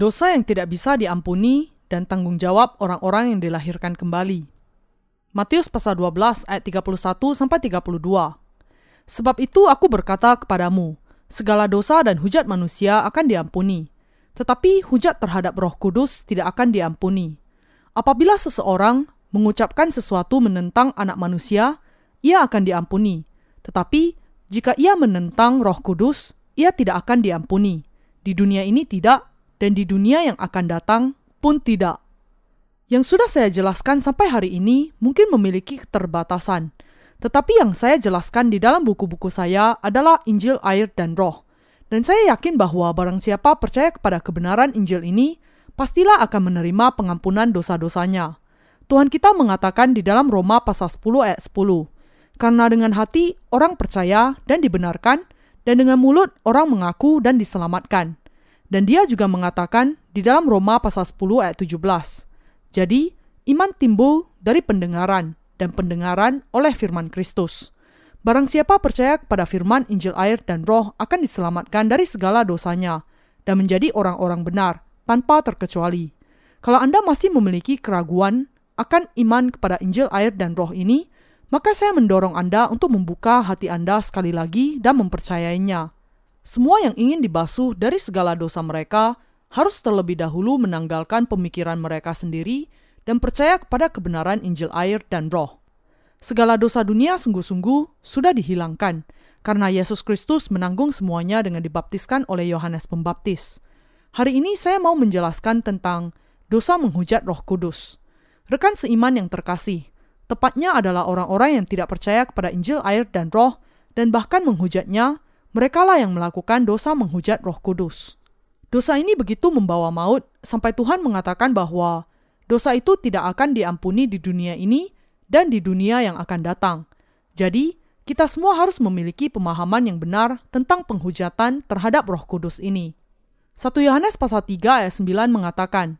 Dosa yang tidak bisa diampuni dan tanggung jawab orang-orang yang dilahirkan kembali. Matius pasal 12 ayat 31 sampai 32. Sebab itu aku berkata kepadamu, segala dosa dan hujat manusia akan diampuni, tetapi hujat terhadap Roh Kudus tidak akan diampuni. Apabila seseorang mengucapkan sesuatu menentang anak manusia, ia akan diampuni. Tetapi jika ia menentang Roh Kudus, ia tidak akan diampuni. Di dunia ini tidak, dan di dunia yang akan datang pun tidak. Yang sudah saya jelaskan sampai hari ini mungkin memiliki keterbatasan, tetapi yang saya jelaskan di dalam buku-buku saya adalah Injil, air, dan Roh. Dan saya yakin bahwa barang siapa percaya kepada kebenaran Injil ini, pastilah akan menerima pengampunan dosa-dosanya. Tuhan kita mengatakan di dalam Roma pasal 10 ayat 10, Karena dengan hati orang percaya dan dibenarkan, dan dengan mulut orang mengaku dan diselamatkan. Dan dia juga mengatakan di dalam Roma pasal 10 ayat 17. Jadi, iman timbul dari pendengaran dan pendengaran oleh firman Kristus. Barang siapa percaya kepada firman Injil air dan roh akan diselamatkan dari segala dosanya dan menjadi orang-orang benar tanpa terkecuali. Kalau Anda masih memiliki keraguan akan iman kepada Injil air dan roh ini, maka saya mendorong Anda untuk membuka hati Anda sekali lagi dan mempercayainya. Semua yang ingin dibasuh dari segala dosa mereka harus terlebih dahulu menanggalkan pemikiran mereka sendiri dan percaya kepada kebenaran Injil air dan roh. Segala dosa dunia sungguh-sungguh sudah dihilangkan, karena Yesus Kristus menanggung semuanya dengan dibaptiskan oleh Yohanes Pembaptis. Hari ini saya mau menjelaskan tentang dosa menghujat roh kudus. Rekan seiman yang terkasih, tepatnya adalah orang-orang yang tidak percaya kepada Injil air dan roh dan bahkan menghujatnya merekalah yang melakukan dosa menghujat Roh Kudus. Dosa ini begitu membawa maut sampai Tuhan mengatakan bahwa dosa itu tidak akan diampuni di dunia ini dan di dunia yang akan datang. Jadi, kita semua harus memiliki pemahaman yang benar tentang penghujatan terhadap Roh Kudus ini. 1 Yohanes pasal 3 ayat 9 mengatakan,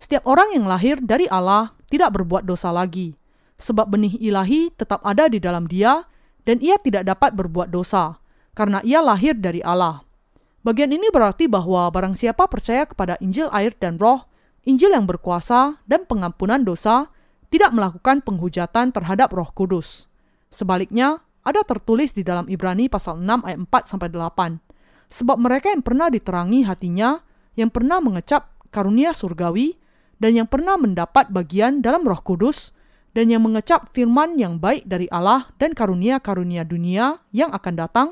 Setiap orang yang lahir dari Allah tidak berbuat dosa lagi, sebab benih ilahi tetap ada di dalam dia, dan ia tidak dapat berbuat dosa, karena ia lahir dari Allah. Bagian ini berarti bahwa barang siapa percaya kepada Injil air dan roh, Injil yang berkuasa dan pengampunan dosa, tidak melakukan penghujatan terhadap roh kudus. Sebaliknya, ada tertulis di dalam Ibrani pasal 6 ayat 4 sampai 8. Sebab mereka yang pernah diterangi hatinya, yang pernah mengecap karunia surgawi, dan yang pernah mendapat bagian dalam roh kudus, dan yang mengecap firman yang baik dari Allah dan karunia-karunia dunia yang akan datang,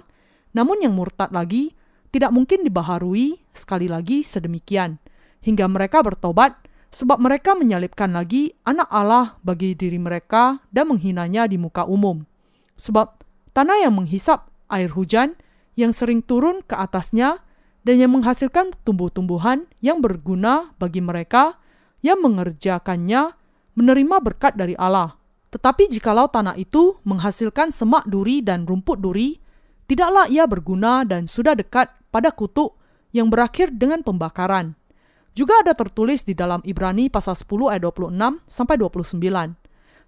namun yang murtad lagi tidak mungkin dibaharui sekali lagi sedemikian, hingga mereka bertobat sebab mereka menyalibkan lagi anak Allah bagi diri mereka dan menghinanya di muka umum. Sebab tanah yang menghisap air hujan yang sering turun ke atasnya dan yang menghasilkan tumbuh-tumbuhan yang berguna bagi mereka yang mengerjakannya menerima berkat dari Allah. Tetapi jikalau tanah itu menghasilkan semak duri dan rumput duri, tidaklah ia berguna dan sudah dekat pada kutuk yang berakhir dengan pembakaran. Juga ada tertulis di dalam Ibrani pasal 10 ayat 26 sampai 29.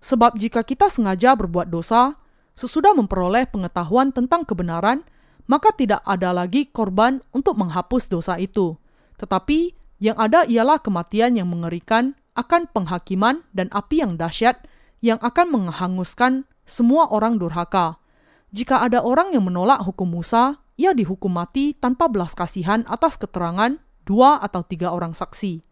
Sebab jika kita sengaja berbuat dosa, sesudah memperoleh pengetahuan tentang kebenaran, maka tidak ada lagi korban untuk menghapus dosa itu. Tetapi yang ada ialah kematian yang mengerikan akan penghakiman dan api yang dahsyat yang akan menghanguskan semua orang durhaka. Jika ada orang yang menolak hukum Musa, ia dihukum mati tanpa belas kasihan atas keterangan dua atau tiga orang saksi.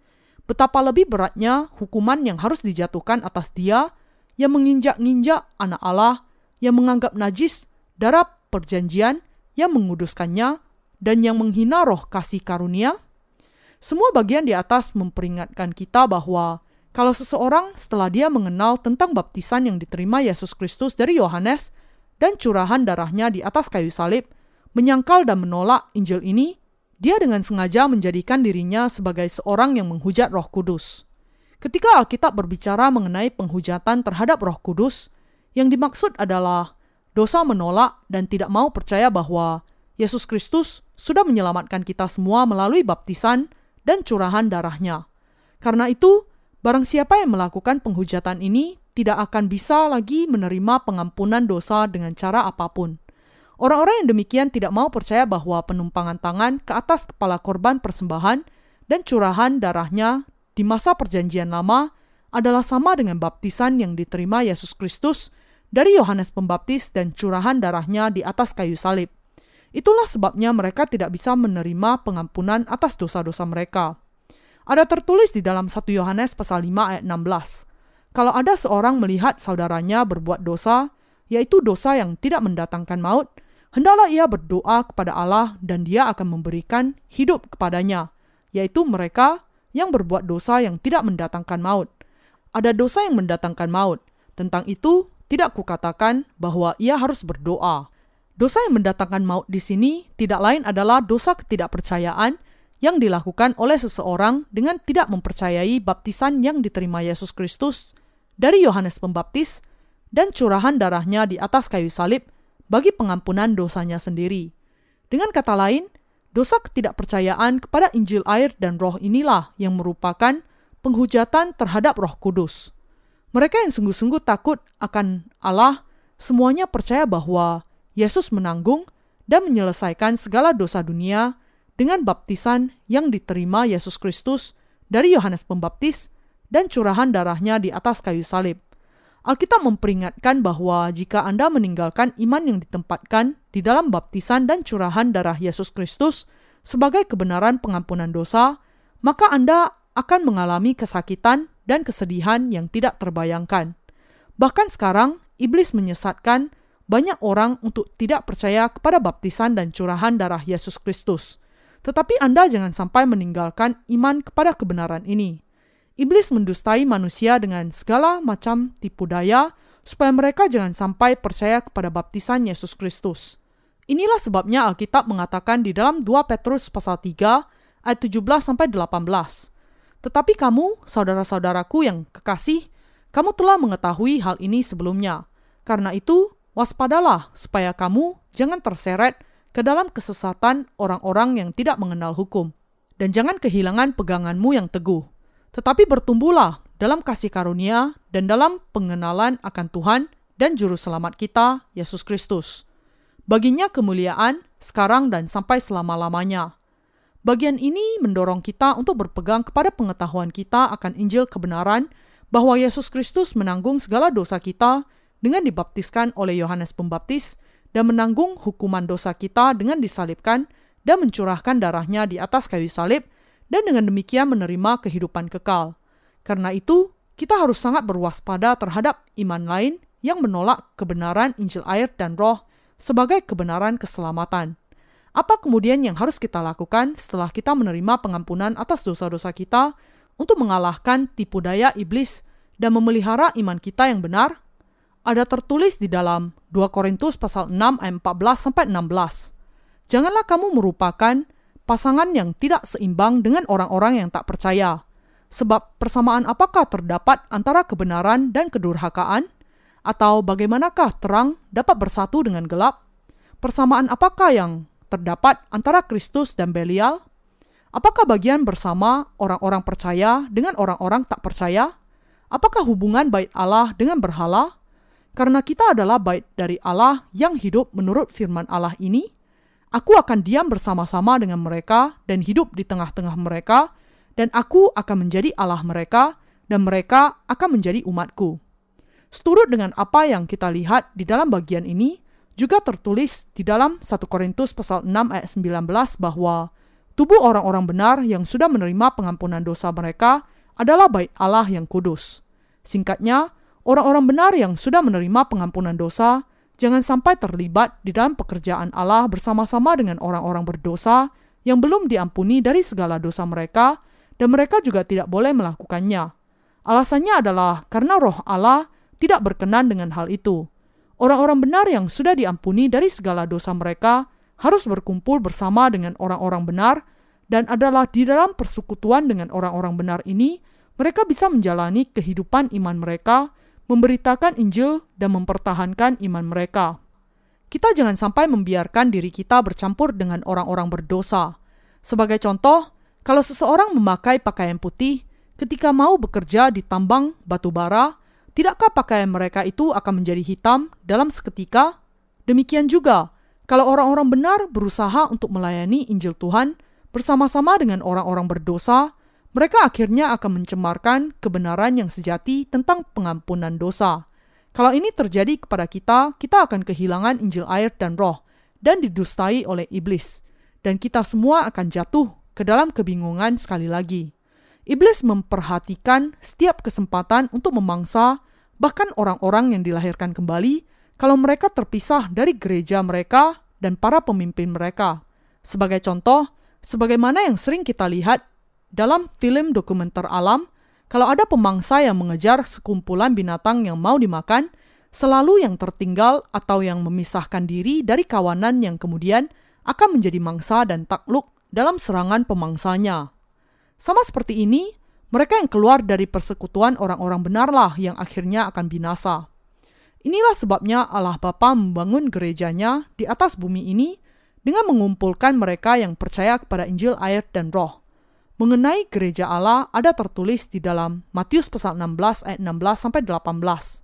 Betapa lebih beratnya hukuman yang harus dijatuhkan atas dia yang menginjak-injak anak Allah, yang menganggap najis darah perjanjian, yang menguduskannya, dan yang menghina roh kasih karunia? Semua bagian di atas memperingatkan kita bahwa kalau seseorang setelah dia mengenal tentang baptisan yang diterima Yesus Kristus dari Yohanes, dan curahan darahnya di atas kayu salib, menyangkal dan menolak Injil ini, dia dengan sengaja menjadikan dirinya sebagai seorang yang menghujat Roh Kudus. Ketika Alkitab berbicara mengenai penghujatan terhadap Roh Kudus, yang dimaksud adalah dosa menolak dan tidak mau percaya bahwa Yesus Kristus sudah menyelamatkan kita semua melalui baptisan dan curahan darahnya. Karena itu, barang siapa yang melakukan penghujatan ini tidak akan bisa lagi menerima pengampunan dosa dengan cara apa pun. Orang-orang yang demikian tidak mau percaya bahwa penumpangan tangan ke atas kepala korban persembahan dan curahan darahnya di masa Perjanjian Lama adalah sama dengan baptisan yang diterima Yesus Kristus dari Yohanes Pembaptis dan curahan darahnya di atas kayu salib. Itulah sebabnya mereka tidak bisa menerima pengampunan atas dosa-dosa mereka. Ada tertulis di dalam 1 Yohanes pasal 5 ayat 16. Kalau ada seorang melihat saudaranya berbuat dosa, yaitu dosa yang tidak mendatangkan maut, hendaklah ia berdoa kepada Allah dan dia akan memberikan hidup kepadanya, yaitu mereka yang berbuat dosa yang tidak mendatangkan maut. Ada dosa yang mendatangkan maut. Tentang itu, tidak kukatakan bahwa ia harus berdoa. Dosa yang mendatangkan maut di sini tidak lain adalah dosa ketidakpercayaan yang dilakukan oleh seseorang dengan tidak mempercayai baptisan yang diterima Yesus Kristus dari Yohanes Pembaptis dan curahan darahnya di atas kayu salib bagi pengampunan dosanya sendiri. Dengan kata lain, dosa ketidakpercayaan kepada Injil air dan roh inilah yang merupakan penghujatan terhadap roh kudus. Mereka yang sungguh-sungguh takut akan Allah semuanya percaya bahwa Yesus menanggung dan menyelesaikan segala dosa dunia dengan baptisan yang diterima Yesus Kristus dari Yohanes Pembaptis dan curahan darahnya di atas kayu salib. Alkitab memperingatkan bahwa jika Anda meninggalkan iman yang ditempatkan di dalam baptisan dan curahan darah Yesus Kristus sebagai kebenaran pengampunan dosa, maka Anda akan mengalami kesakitan dan kesedihan yang tidak terbayangkan. Bahkan sekarang, iblis menyesatkan banyak orang untuk tidak percaya kepada baptisan dan curahan darah Yesus Kristus. Tetapi Anda jangan sampai meninggalkan iman kepada kebenaran ini. Iblis mendustai manusia dengan segala macam tipu daya supaya mereka jangan sampai percaya kepada baptisan Yesus Kristus. Inilah sebabnya Alkitab mengatakan di dalam 2 Petrus pasal 3 ayat 17 sampai 18. Tetapi kamu, saudara-saudaraku yang kekasih, kamu telah mengetahui hal ini sebelumnya. Karena itu, waspadalah supaya kamu jangan terseret ke dalam kesesatan orang-orang yang tidak mengenal hukum. Dan jangan kehilangan peganganmu yang teguh. Tetapi bertumbuhlah dalam kasih karunia dan dalam pengenalan akan Tuhan dan Juru Selamat kita, Yesus Kristus. Baginya kemuliaan sekarang dan sampai selama-lamanya. Bagian ini mendorong kita untuk berpegang kepada pengetahuan kita akan Injil kebenaran bahwa Yesus Kristus menanggung segala dosa kita dengan dibaptiskan oleh Yohanes Pembaptis dan menanggung hukuman dosa kita dengan disalibkan dan mencurahkan darahnya di atas kayu salib dan dengan demikian menerima kehidupan kekal. Karena itu, kita harus sangat berwaspada terhadap iman lain yang menolak kebenaran Injil air dan roh sebagai kebenaran keselamatan. Apa kemudian yang harus kita lakukan setelah kita menerima pengampunan atas dosa-dosa kita untuk mengalahkan tipu daya iblis dan memelihara iman kita yang benar? Ada tertulis di dalam 2 Korintus pasal 6 ayat 14 sampai 16. Janganlah kamu merupakan pasangan yang tidak seimbang dengan orang-orang yang tak percaya. Sebab persamaan apakah terdapat antara kebenaran dan kedurhakaan? Atau bagaimanakah terang dapat bersatu dengan gelap? Persamaan apakah yang terdapat antara Kristus dan Belial? Apakah bagian bersama orang-orang percaya dengan orang-orang tak percaya? Apakah hubungan bait Allah dengan berhala? Karena kita adalah bait dari Allah yang hidup menurut firman Allah ini, aku akan diam bersama-sama dengan mereka dan hidup di tengah-tengah mereka, dan aku akan menjadi Allah mereka, dan mereka akan menjadi umatku. Seturut dengan apa yang kita lihat di dalam bagian ini, juga tertulis di dalam 1 Korintus pasal 6 ayat 19 bahwa tubuh orang-orang benar yang sudah menerima pengampunan dosa mereka adalah bait Allah yang kudus. Singkatnya, orang-orang benar yang sudah menerima pengampunan dosa jangan sampai terlibat di dalam pekerjaan Allah bersama-sama dengan orang-orang berdosa yang belum diampuni dari segala dosa mereka dan mereka juga tidak boleh melakukannya. Alasannya adalah karena roh Allah tidak berkenan dengan hal itu. Orang-orang benar yang sudah diampuni dari segala dosa mereka harus berkumpul bersama dengan orang-orang benar dan adalah di dalam persekutuan dengan orang-orang benar ini mereka bisa menjalani kehidupan iman mereka, memberitakan Injil dan mempertahankan iman mereka. Kita jangan sampai membiarkan diri kita bercampur dengan orang-orang berdosa. Sebagai contoh, kalau seseorang memakai pakaian putih ketika mau bekerja di tambang batu bara, Tidakkah pakaian mereka itu akan menjadi hitam dalam seketika? Demikian juga, kalau orang-orang benar berusaha untuk melayani Injil Tuhan bersama-sama dengan orang-orang berdosa, mereka akhirnya akan mencemarkan kebenaran yang sejati tentang pengampunan dosa. Kalau ini terjadi kepada kita, kita akan kehilangan Injil air dan roh dan didustai oleh iblis. Dan kita semua akan jatuh ke dalam kebingungan sekali lagi. Iblis memperhatikan setiap kesempatan untuk memangsa bahkan orang-orang yang dilahirkan kembali kalau mereka terpisah dari gereja mereka dan para pemimpin mereka. Sebagai contoh, sebagaimana yang sering kita lihat dalam film dokumenter alam, kalau ada pemangsa yang mengejar sekumpulan binatang yang mau dimakan, selalu yang tertinggal atau yang memisahkan diri dari kawanan yang kemudian akan menjadi mangsa dan takluk dalam serangan pemangsanya. Sama seperti ini, mereka yang keluar dari persekutuan orang-orang benarlah yang akhirnya akan binasa. Inilah sebabnya Allah Bapa membangun gerejanya di atas bumi ini dengan mengumpulkan mereka yang percaya kepada Injil air dan roh. Mengenai gereja Allah ada tertulis di dalam Matius pasal 16 ayat 16 sampai 18.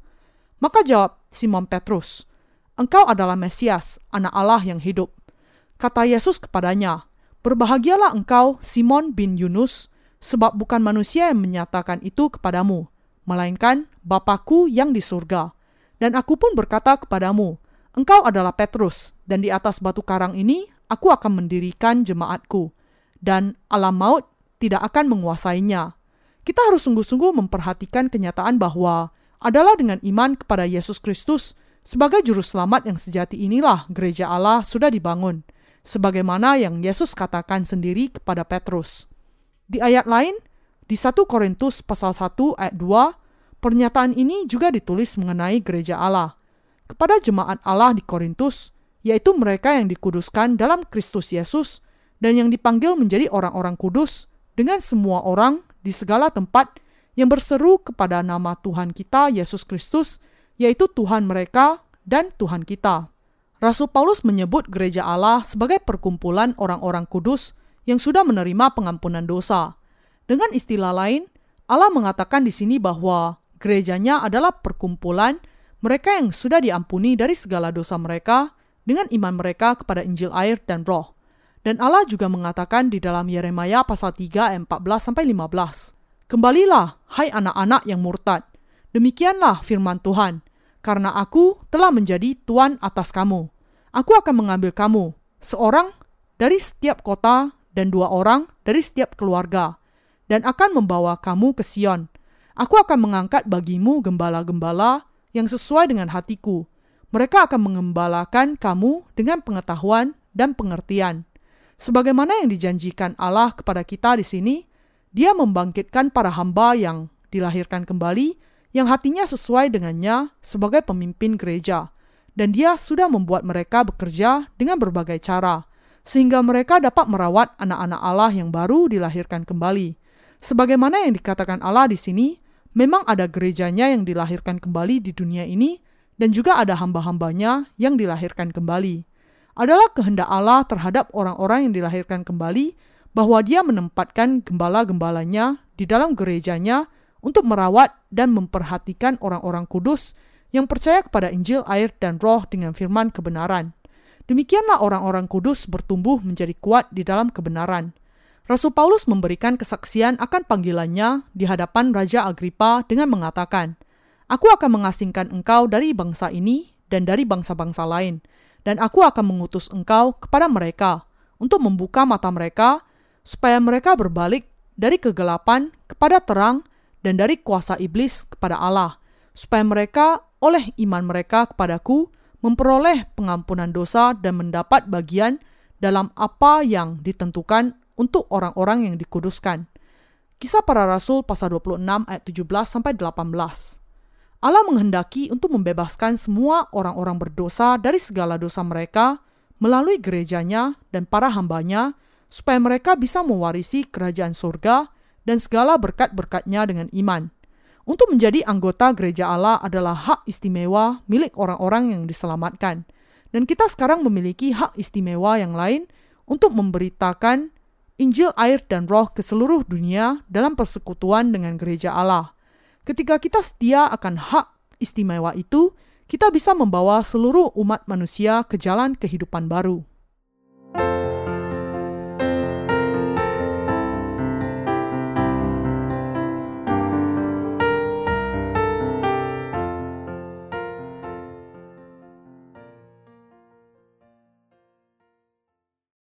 Maka jawab Simon Petrus, "Engkau adalah Mesias, anak Allah yang hidup." Kata Yesus kepadanya, "Berbahagialah engkau, Simon bin Yunus, sebab bukan manusia yang menyatakan itu kepadamu, melainkan Bapakku yang di surga. Dan aku pun berkata kepadamu, engkau adalah Petrus, dan di atas batu karang ini aku akan mendirikan jemaatku, dan alam maut tidak akan menguasainya. Kita harus sungguh-sungguh memperhatikan kenyataan bahwa adalah dengan iman kepada Yesus Kristus sebagai juru selamat yang sejati inilah gereja Allah sudah dibangun, sebagaimana yang Yesus katakan sendiri kepada Petrus. Di ayat lain, di 1 Korintus pasal 1 ayat 2, pernyataan ini juga ditulis mengenai gereja Allah. Kepada jemaat Allah di Korintus, yaitu mereka yang dikuduskan dalam Kristus Yesus dan yang dipanggil menjadi orang-orang kudus dengan semua orang di segala tempat yang berseru kepada nama Tuhan kita Yesus Kristus, yaitu Tuhan mereka dan Tuhan kita. Rasul Paulus menyebut gereja Allah sebagai perkumpulan orang-orang kudus yang sudah menerima pengampunan dosa. Dengan istilah lain, Allah mengatakan di sini bahwa gerejanya adalah perkumpulan mereka yang sudah diampuni dari segala dosa mereka dengan iman mereka kepada Injil air dan roh. Dan Allah juga mengatakan di dalam Yeremia pasal 3 ayat 14 sampai 15. Kembalilah, hai anak-anak yang murtad. Demikianlah firman Tuhan, karena aku telah menjadi tuan atas kamu. Aku akan mengambil kamu, seorang dari setiap kota dan dua orang dari setiap keluarga, dan akan membawa kamu ke Sion. Aku akan mengangkat bagimu gembala-gembala yang sesuai dengan hatiku. Mereka akan mengembalakan kamu dengan pengetahuan dan pengertian. Sebagaimana yang dijanjikan Allah kepada kita di sini, Dia membangkitkan para hamba yang dilahirkan kembali, yang hatinya sesuai dengannya sebagai pemimpin gereja, dan Dia sudah membuat mereka bekerja dengan berbagai cara sehingga mereka dapat merawat anak-anak Allah yang baru dilahirkan kembali. Sebagaimana yang dikatakan Allah di sini, memang ada gerejanya yang dilahirkan kembali di dunia ini, dan juga ada hamba-hambanya yang dilahirkan kembali. Adalah kehendak Allah terhadap orang-orang yang dilahirkan kembali, bahwa dia menempatkan gembala-gembalanya di dalam gerejanya untuk merawat dan memperhatikan orang-orang kudus yang percaya kepada Injil, air, dan roh dengan firman kebenaran. Demikianlah orang-orang kudus bertumbuh menjadi kuat di dalam kebenaran. Rasul Paulus memberikan kesaksian akan panggilannya di hadapan Raja Agripa dengan mengatakan, Aku akan mengasingkan engkau dari bangsa ini dan dari bangsa-bangsa lain, dan aku akan mengutus engkau kepada mereka untuk membuka mata mereka, supaya mereka berbalik dari kegelapan kepada terang dan dari kuasa iblis kepada Allah, supaya mereka oleh iman mereka kepadaku memperoleh pengampunan dosa dan mendapat bagian dalam apa yang ditentukan untuk orang-orang yang dikuduskan. Kisah para Rasul pasal 26 ayat 17 sampai 18. Allah menghendaki untuk membebaskan semua orang-orang berdosa dari segala dosa mereka melalui gerejanya dan para hambanya supaya mereka bisa mewarisi kerajaan surga dan segala berkat-berkatnya dengan iman. Untuk menjadi anggota gereja Allah adalah hak istimewa milik orang-orang yang diselamatkan. Dan kita sekarang memiliki hak istimewa yang lain untuk memberitakan Injil air dan roh ke seluruh dunia dalam persekutuan dengan gereja Allah. Ketika kita setia akan hak istimewa itu, kita bisa membawa seluruh umat manusia ke jalan kehidupan baru.